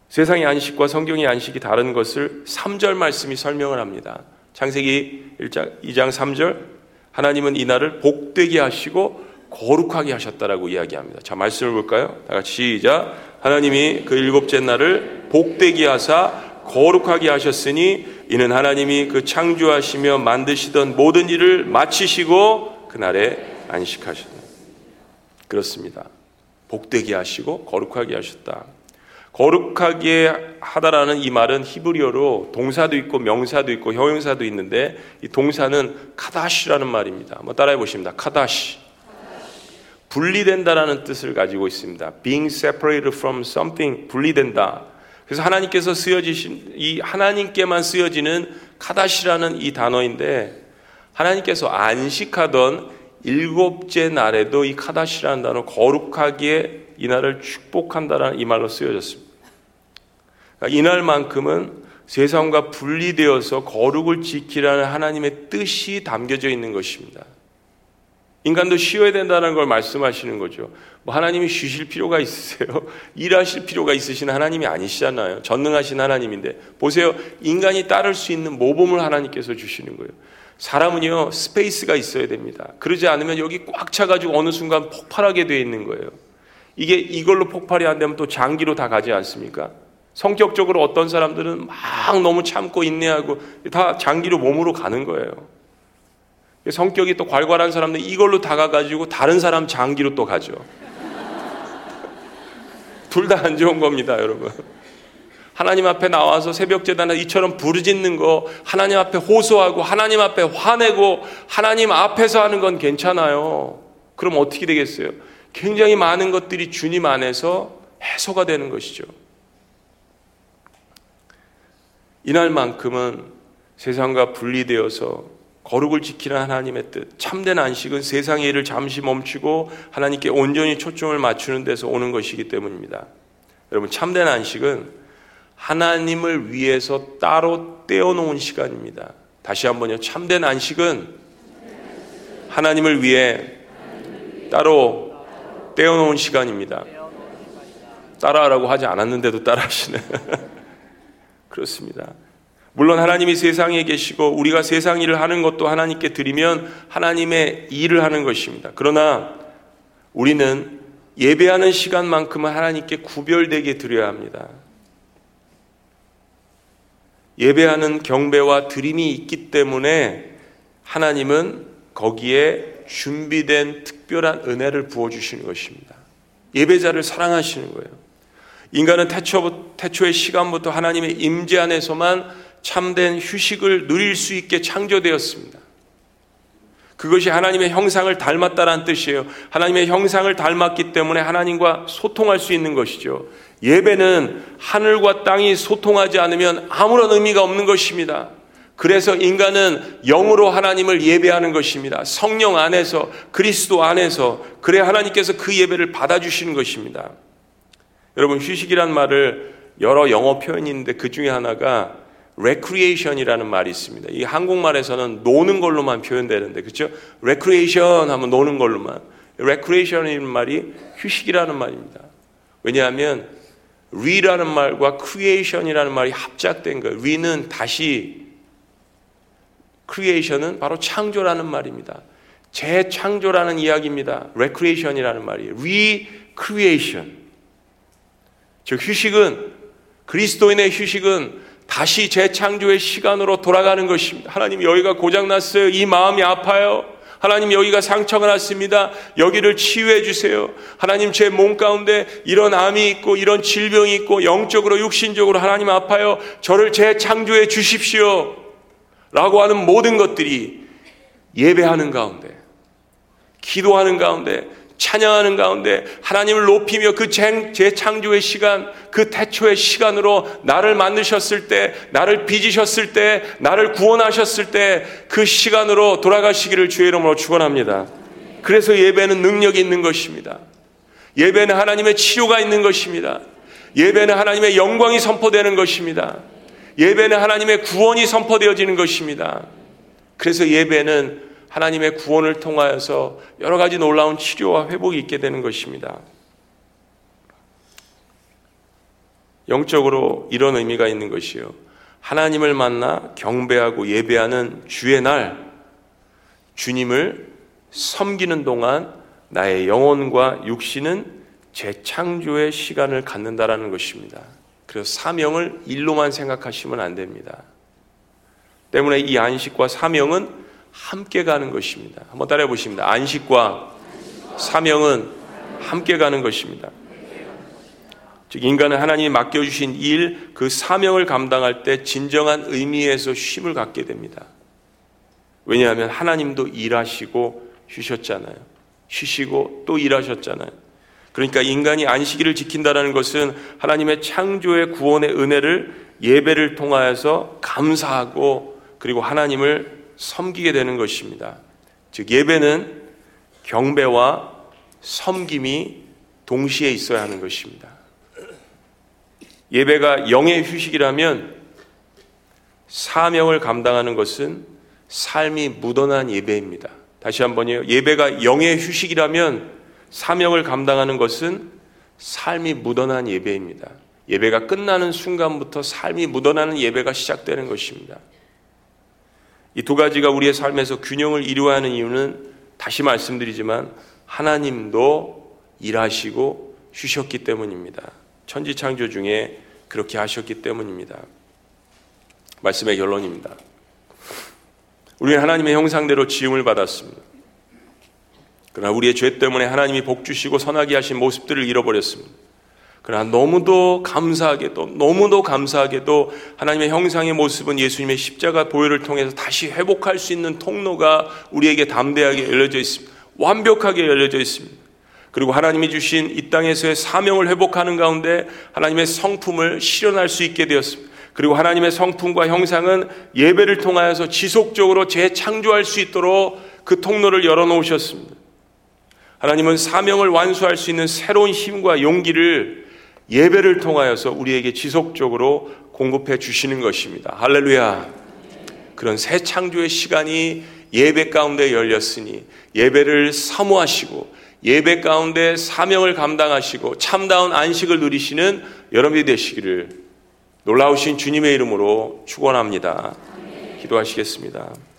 세상의 안식과 성경의 안식이 다른 것을 3절 말씀이 설명을 합니다. 창세기 1장 2장 3절 하나님은 이날을 복되게 하시고 거룩하게 하셨다라고 이야기합니다. 자, 말씀을 볼까요? 다 같이 시작. 하나님이 그 일곱째 날을 복되게 하사 거룩하게 하셨으니 이는 하나님이 그 창조하시며 만드시던 모든 일을 마치시고 그날에 안식하셨다. 그렇습니다. 복되게 하시고 거룩하게 하셨다. 거룩하게 하다라는 이 말은 히브리어로 동사도 있고 명사도 있고 형용사도 있는데 이 동사는 카다시라는 말입니다. 한번 따라해 보십니다. 카다시. 분리된다라는 뜻을 가지고 있습니다. being separated from something 분리된다. 그래서 하나님께서 쓰여지신 이 하나님께만 쓰여지는 카다시라는 이 단어인데 하나님께서 안식하던 일곱째 날에도 이 카다시라는 단어 거룩하게 이 날을 축복한다라는 이 말로 쓰여졌습니다. 그러니까 이날만큼은 세상과 분리되어서 거룩을 지키라는 하나님의 뜻이 담겨져 있는 것입니다. 인간도 쉬어야 된다는 걸 말씀하시는 거죠. 뭐 하나님이 쉬실 필요가 있으세요? 일하실 필요가 있으신 하나님이 아니시잖아요. 전능하신 하나님인데 보세요. 인간이 따를 수 있는 모범을 하나님께서 주시는 거예요. 사람은요 space가 있어야 됩니다. 그러지 않으면 여기 꽉 차가지고 어느 순간 폭발하게 되어 있는 거예요. 이게 이걸로 폭발이 안 되면 또 장기로 다 가지 않습니까? 성격적으로 어떤 사람들은 막 너무 참고 인내하고 다 장기로 몸으로 가는 거예요. 성격이 또 괄괄한 사람들 이걸로 다가가지고 다른 사람 장기로 또 가죠. 둘 다 안 좋은 겁니다, 여러분. 하나님 앞에 나와서 새벽 재단에 이처럼 부르짖는 거, 하나님 앞에 호소하고, 하나님 앞에 화내고, 하나님 앞에서 하는 건 괜찮아요. 그럼 어떻게 되겠어요? 굉장히 많은 것들이 주님 안에서 해소가 되는 것이죠. 이날만큼은 세상과 분리되어서 거룩을 지키는 하나님의 뜻, 참된 안식은 세상의 일을 잠시 멈추고 하나님께 온전히 초점을 맞추는 데서 오는 것이기 때문입니다. 여러분, 참된 안식은 하나님을 위해서 따로 떼어놓은 시간입니다. 다시 한번요. 참된 안식은 하나님을 위해 따로 떼어놓은 시간입니다. 따라하라고 하지 않았는데도 따라하시네. 그렇습니다. 물론 하나님이 세상에 계시고 우리가 세상 일을 하는 것도 하나님께 드리면 하나님의 일을 하는 것입니다. 그러나 우리는 예배하는 시간만큼은 하나님께 구별되게 드려야 합니다. 예배하는 경배와 드림이 있기 때문에 하나님은 거기에 준비된 특별한 은혜를 부어주시는 것입니다. 예배자를 사랑하시는 거예요. 인간은 태초, 태초의 시간부터 하나님의 임재 안에서만 참된 휴식을 누릴 수 있게 창조되었습니다. 그것이 하나님의 형상을 닮았다라는 뜻이에요. 하나님의 형상을 닮았기 때문에 하나님과 소통할 수 있는 것이죠. 예배는 하늘과 땅이 소통하지 않으면 아무런 의미가 없는 것입니다. 그래서 인간은 영으로 하나님을 예배하는 것입니다. 성령 안에서 그리스도 안에서 그래 하나님께서 그 예배를 받아주시는 것입니다. 여러분 휴식이란 말을 여러 영어 표현이 있는데 그 중에 하나가 recreation이라는 말이 있습니다. 이 한국말에서는 노는 걸로만 표현되는데 그렇죠? recreation 하면 노는 걸로만 recreation이라는 말이 휴식이라는 말입니다. 왜냐하면 re라는 말과 creation이라는 말이 합작된 거예요. re는 다시 creation은 바로 창조라는 말입니다. 재창조라는 이야기입니다. recreation이라는 말이에요. recreation. 즉 휴식은 그리스도인의 휴식은 다시 재창조의 시간으로 돌아가는 것입니다. 하나님 여기가 고장났어요. 이 마음이 아파요. 하나님 여기가 상처가 났습니다. 여기를 치유해 주세요. 하나님 제 몸 가운데 이런 암이 있고 이런 질병이 있고 영적으로 육신적으로 하나님 아파요. 저를 재창조해 주십시오. 라고 하는 모든 것들이 예배하는 가운데 기도하는 가운데 찬양하는 가운데 하나님을 높이며 그 재창조의 시간, 그 태초의 시간으로 나를 만드셨을 때, 나를 빚으셨을 때, 나를 구원하셨을 때 그 시간으로 돌아가시기를 주의 이름으로 축원합니다. 그래서 예배는 능력이 있는 것입니다. 예배는 하나님의 치료가 있는 것입니다. 예배는 하나님의 영광이 선포되는 것입니다. 예배는 하나님의 구원이 선포되어지는 것입니다. 그래서 예배는 하나님의 구원을 통하여서 여러 가지 놀라운 치료와 회복이 있게 되는 것입니다. 영적으로 이런 의미가 있는 것이요. 하나님을 만나 경배하고 예배하는 주의 날, 주님을 섬기는 동안 나의 영혼과 육신은 재창조의 시간을 갖는다라는 것입니다. 그래서 사명을 일로만 생각하시면 안 됩니다. 때문에 이 안식과 사명은 함께 가는 것입니다. 한번 따라해 보십니다. 안식과 사명은 함께 가는 것입니다. 즉 인간은 하나님이 맡겨 주신 일, 그 사명을 감당할 때 진정한 의미에서 쉼을 갖게 됩니다. 왜냐하면 하나님도 일하시고 쉬셨잖아요. 쉬시고 또 일하셨잖아요. 그러니까 인간이 안식일을 지킨다는 것은 하나님의 창조의 구원의 은혜를 예배를 통하여서 감사하고 그리고 하나님을 섬기게 되는 것입니다. 즉 예배는 경배와 섬김이 동시에 있어야 하는 것입니다. 예배가 영의 휴식이라면 사명을 감당하는 것은 삶이 묻어난 예배입니다. 다시 한번요. 예배가 영의 휴식이라면 사명을 감당하는 것은 삶이 묻어난 예배입니다. 예배가 끝나는 순간부터 삶이 묻어나는 예배가 시작되는 것입니다. 이 두 가지가 우리의 삶에서 균형을 이루어야 하는 이유는 다시 말씀드리지만 하나님도 일하시고 쉬셨기 때문입니다. 천지 창조 중에 그렇게 하셨기 때문입니다. 말씀의 결론입니다. 우리는 하나님의 형상대로 지음을 받았습니다. 그러나 우리의 죄 때문에 하나님이 복 주시고 선하게 하신 모습들을 잃어버렸습니다. 그러나 너무도 감사하게도 너무도 감사하게도 하나님의 형상의 모습은 예수님의 십자가 보혈을 통해서 다시 회복할 수 있는 통로가 우리에게 담대하게 열려져 있습니다. 완벽하게 열려져 있습니다. 그리고 하나님이 주신 이 땅에서의 사명을 회복하는 가운데 하나님의 성품을 실현할 수 있게 되었습니다. 그리고 하나님의 성품과 형상은 예배를 통하여서 지속적으로 재창조할 수 있도록 그 통로를 열어놓으셨습니다. 하나님은 사명을 완수할 수 있는 새로운 힘과 용기를 예배를 통하여서 우리에게 지속적으로 공급해 주시는 것입니다. 할렐루야. 그런 새 창조의 시간이 예배 가운데 열렸으니 예배를 사모하시고 예배 가운데 사명을 감당하시고 참다운 안식을 누리시는 여러분이 되시기를 놀라우신 주님의 이름으로 축원합니다. 기도하시겠습니다.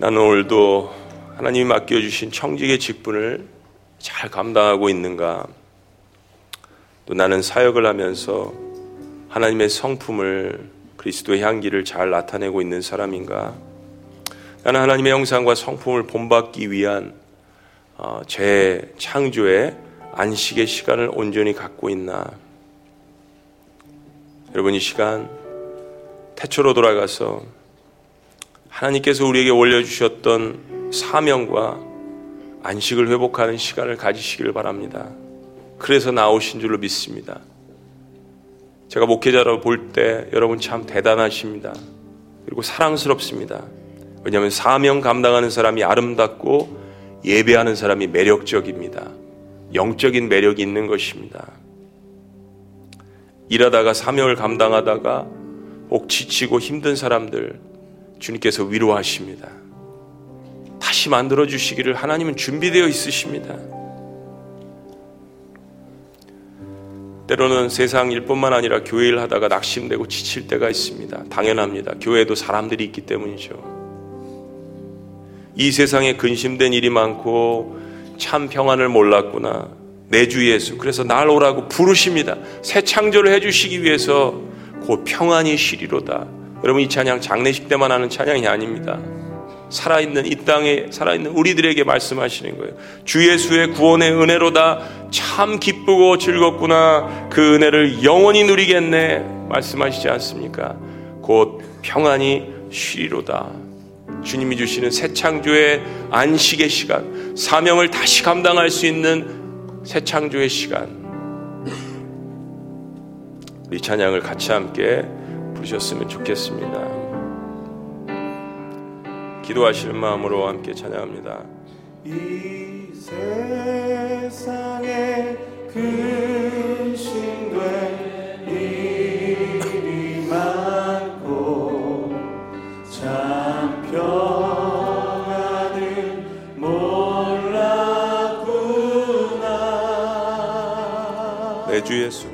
나는 오늘도 하나님이 맡겨주신 청직의 직분을 잘 감당하고 있는가? 또 나는 사역을 하면서 하나님의 성품을 그리스도의 향기를 잘 나타내고 있는 사람인가? 나는 하나님의 형상과 성품을 본받기 위한 어, 제 창조의 안식의 시간을 온전히 갖고 있나? 여러분 이 시간 태초로 돌아가서 하나님께서 우리에게 올려주셨던 사명과 안식을 회복하는 시간을 가지시기를 바랍니다. 그래서 나오신 줄로 믿습니다. 제가 목회자로 볼 때 여러분 참 대단하십니다. 그리고 사랑스럽습니다. 왜냐하면 사명 감당하는 사람이 아름답고 예배하는 사람이 매력적입니다. 영적인 매력이 있는 것입니다. 일하다가 사명을 감당하다가 혹 지치고 힘든 사람들 주님께서 위로하십니다. 다시 만들어 주시기를 하나님은 준비되어 있으십니다. 때로는 세상 일뿐만 아니라 교회 일 하다가 낙심되고 지칠 때가 있습니다. 당연합니다. 교회에도 사람들이 있기 때문이죠. 이 세상에 근심된 일이 많고 참 평안을 몰랐구나. 내 주 예수. 그래서 날 오라고 부르십니다. 새 창조를 해주시기 위해서 곧 평안이 쉬리로다. 여러분 이 찬양 장례식 때만 하는 찬양이 아닙니다. 살아있는 이 땅에 살아있는 우리들에게 말씀하시는 거예요. 주 예수의 구원의 은혜로다 참 기쁘고 즐겁구나 그 은혜를 영원히 누리겠네 말씀하시지 않습니까? 곧 평안이 쉬리로다. 주님이 주시는 새 창조의 안식의 시간, 사명을 다시 감당할 수 있는 새 창조의 시간. 우리 찬양을 같이 함께 부르셨으면 좋겠습니다. 기도하시는 마음으로 함께 찬양합니다. 이 세상에 근심돼 일이 많고 참내주 예수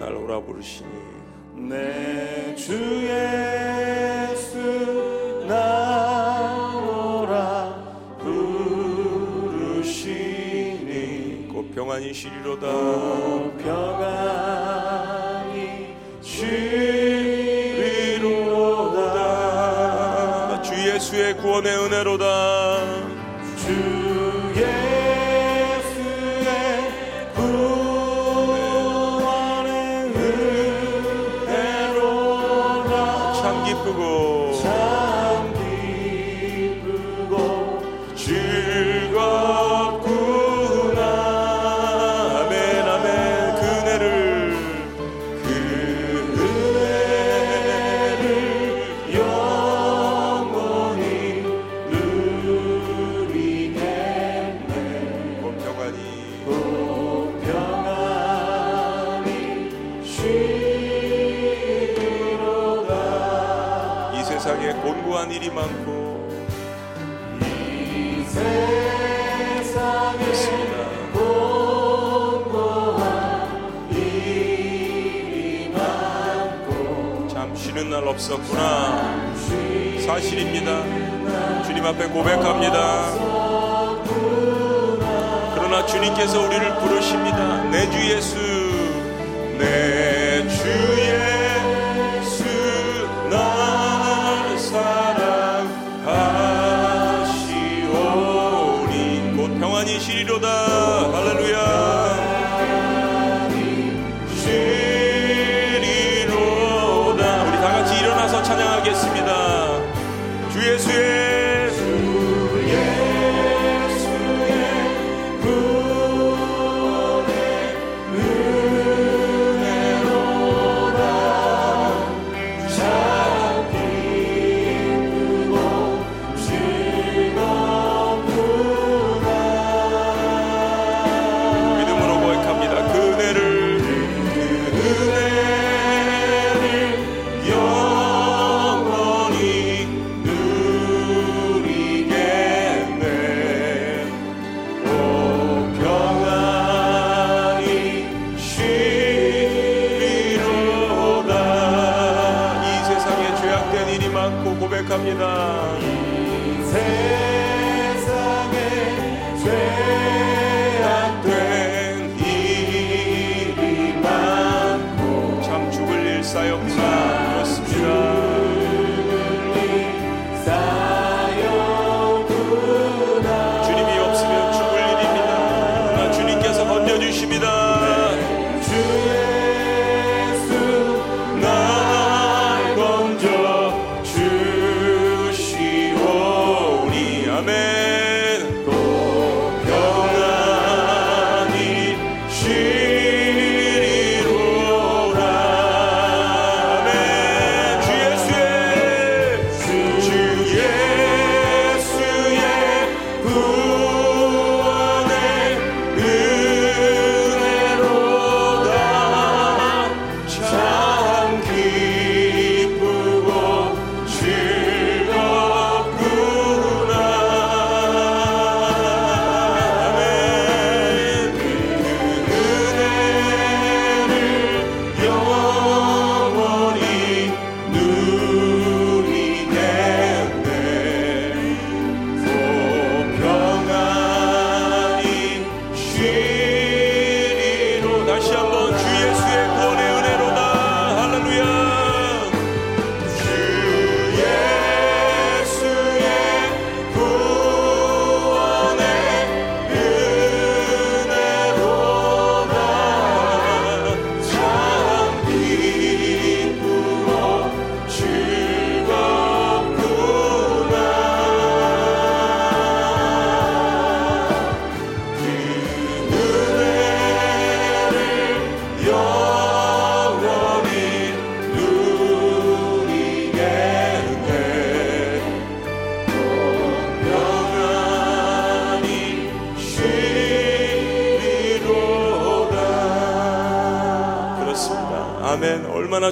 평안이 쉬리로다. 평안이 쉬리로다. 주 예수의 구원의 은혜로다 없었구나. 사실입니다. 주님 앞에 고백합니다. 그러나 주님께서 우리를 부르십니다. 내 주 예수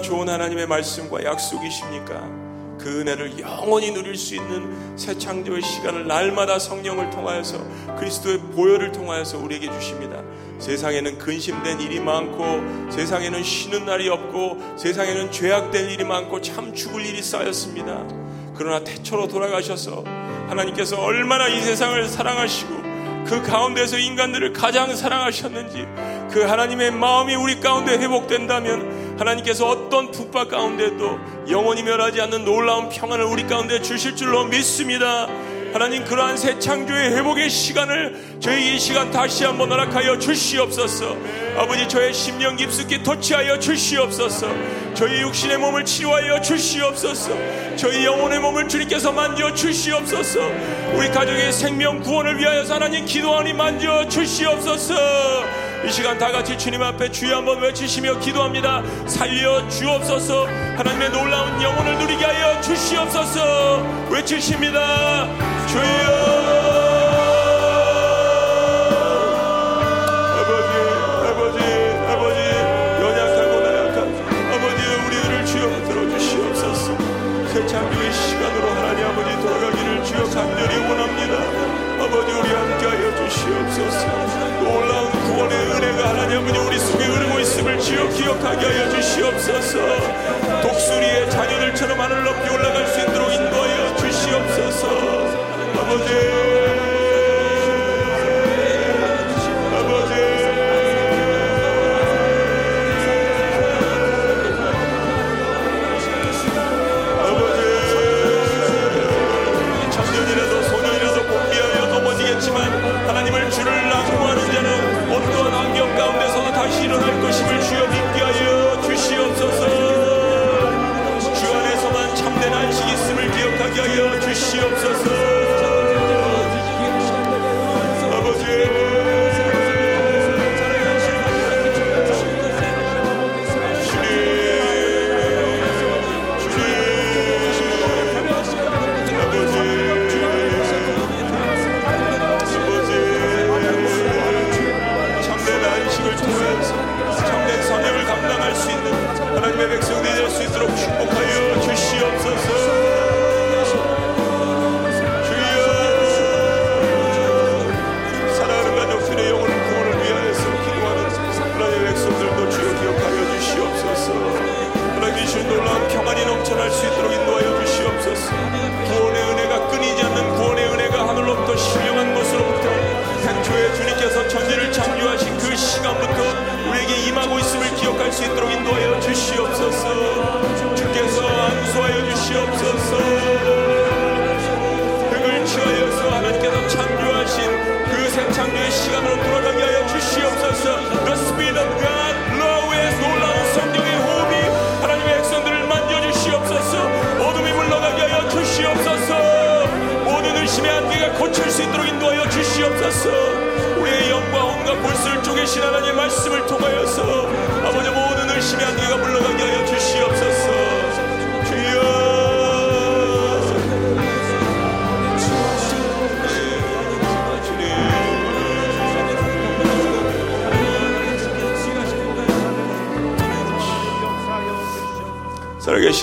좋은 하나님의 말씀과 약속이십니까? 그 은혜를 영원히 누릴 수 있는 새 창조의 시간을 날마다 성령을 통하여서 그리스도의 보혈을 통하여서 우리에게 주십니다. 세상에는 근심된 일이 많고 세상에는 쉬는 날이 없고 세상에는 죄악될 일이 많고 참 죽을 일이 쌓였습니다. 그러나 태초로 돌아가셔서 하나님께서 얼마나 이 세상을 사랑하시고 그 가운데서 인간들을 가장 사랑하셨는지 그 하나님의 마음이 우리 가운데 회복된다면 하나님께서 어떤 북박 가운데도 영원히 멸하지 않는 놀라운 평안을 우리 가운데 주실 줄로 믿습니다. 하나님 그러한 새 창조의 회복의 시간을 저희 이 시간 다시 한번 허락하여 주시옵소서. 아버지 저의 심령 깊숙이 터치하여 주시옵소서. 저희 육신의 몸을 치료하여 주시옵소서. 저희 영혼의 몸을 주님께서 만져 주시옵소서. 우리 가족의 생명 구원을 위하여서 하나님 기도하니 만져 주시옵소서. 이 시간 다 같이 주님 앞에 주여 한번 외치시며 기도합니다. 살려 주옵소서. 하나님의 놀라운 영혼을 누리게 하여 주시옵소서. 외치십니다. 주여. 아버지, 아버지, 아버지, 연약하고 나약한 아버지의 우리들을 주여 들어주시옵소서. 새 창조의 시간으로 하나님 아버지 돌아가기를 주여 간절히 원합니다. 아버지 우리 함께하여 주시옵소서. 기억하게 하여 주시옵소서. 독수리의 자녀들처럼 하늘 높이 올라갈 수 있도록 인도하여 주시옵소서. 아버지.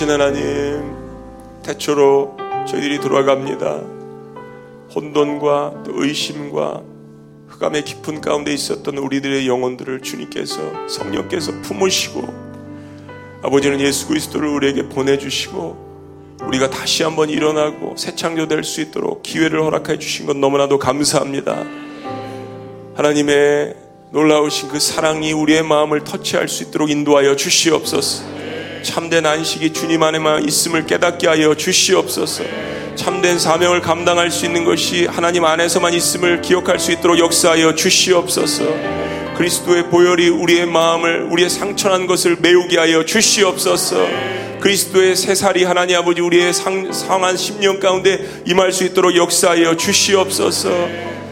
살아계신 하나님, 태초로 저희들이 돌아갑니다. 혼돈과 또 의심과 흑암의 깊은 가운데 있었던 우리들의 영혼들을 주님께서 성령께서 품으시고 아버지는 예수 그리스도를 우리에게 보내주시고 우리가 다시 한번 일어나고 새 창조될 수 있도록 기회를 허락해 주신 것 너무나도 감사합니다. 하나님의 놀라우신 그 사랑이 우리의 마음을 터치할 수 있도록 인도하여 주시옵소서. 참된 안식이 주님 안에만 있음을 깨닫게 하여 주시옵소서. 참된 사명을 감당할 수 있는 것이 하나님 안에서만 있음을 기억할 수 있도록 역사하여 주시옵소서. 그리스도의 보혈이 우리의 마음을 우리의 상처난 것을 메우게 하여 주시옵소서. 그리스도의 새살이 하나님 아버지 우리의 상, 상한 심령 가운데 임할 수 있도록 역사하여 주시옵소서.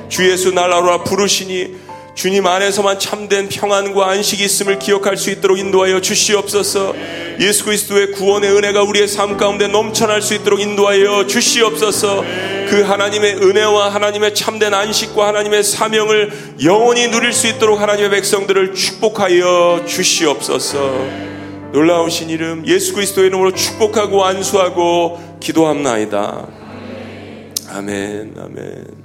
주 예수 날라로 부르시니 주님 안에서만 참된 평안과 안식이 있음을 기억할 수 있도록 인도하여 주시옵소서. 예수 그리스도의 구원의 은혜가 우리의 삶 가운데 넘쳐날 수 있도록 인도하여 주시옵소서. 그 하나님의 은혜와 하나님의 참된 안식과 하나님의 사명을 영원히 누릴 수 있도록 하나님의 백성들을 축복하여 주시옵소서. 놀라우신 이름 예수 그리스도의 이름으로 축복하고 안수하고 기도합나이다. 아멘, 아멘.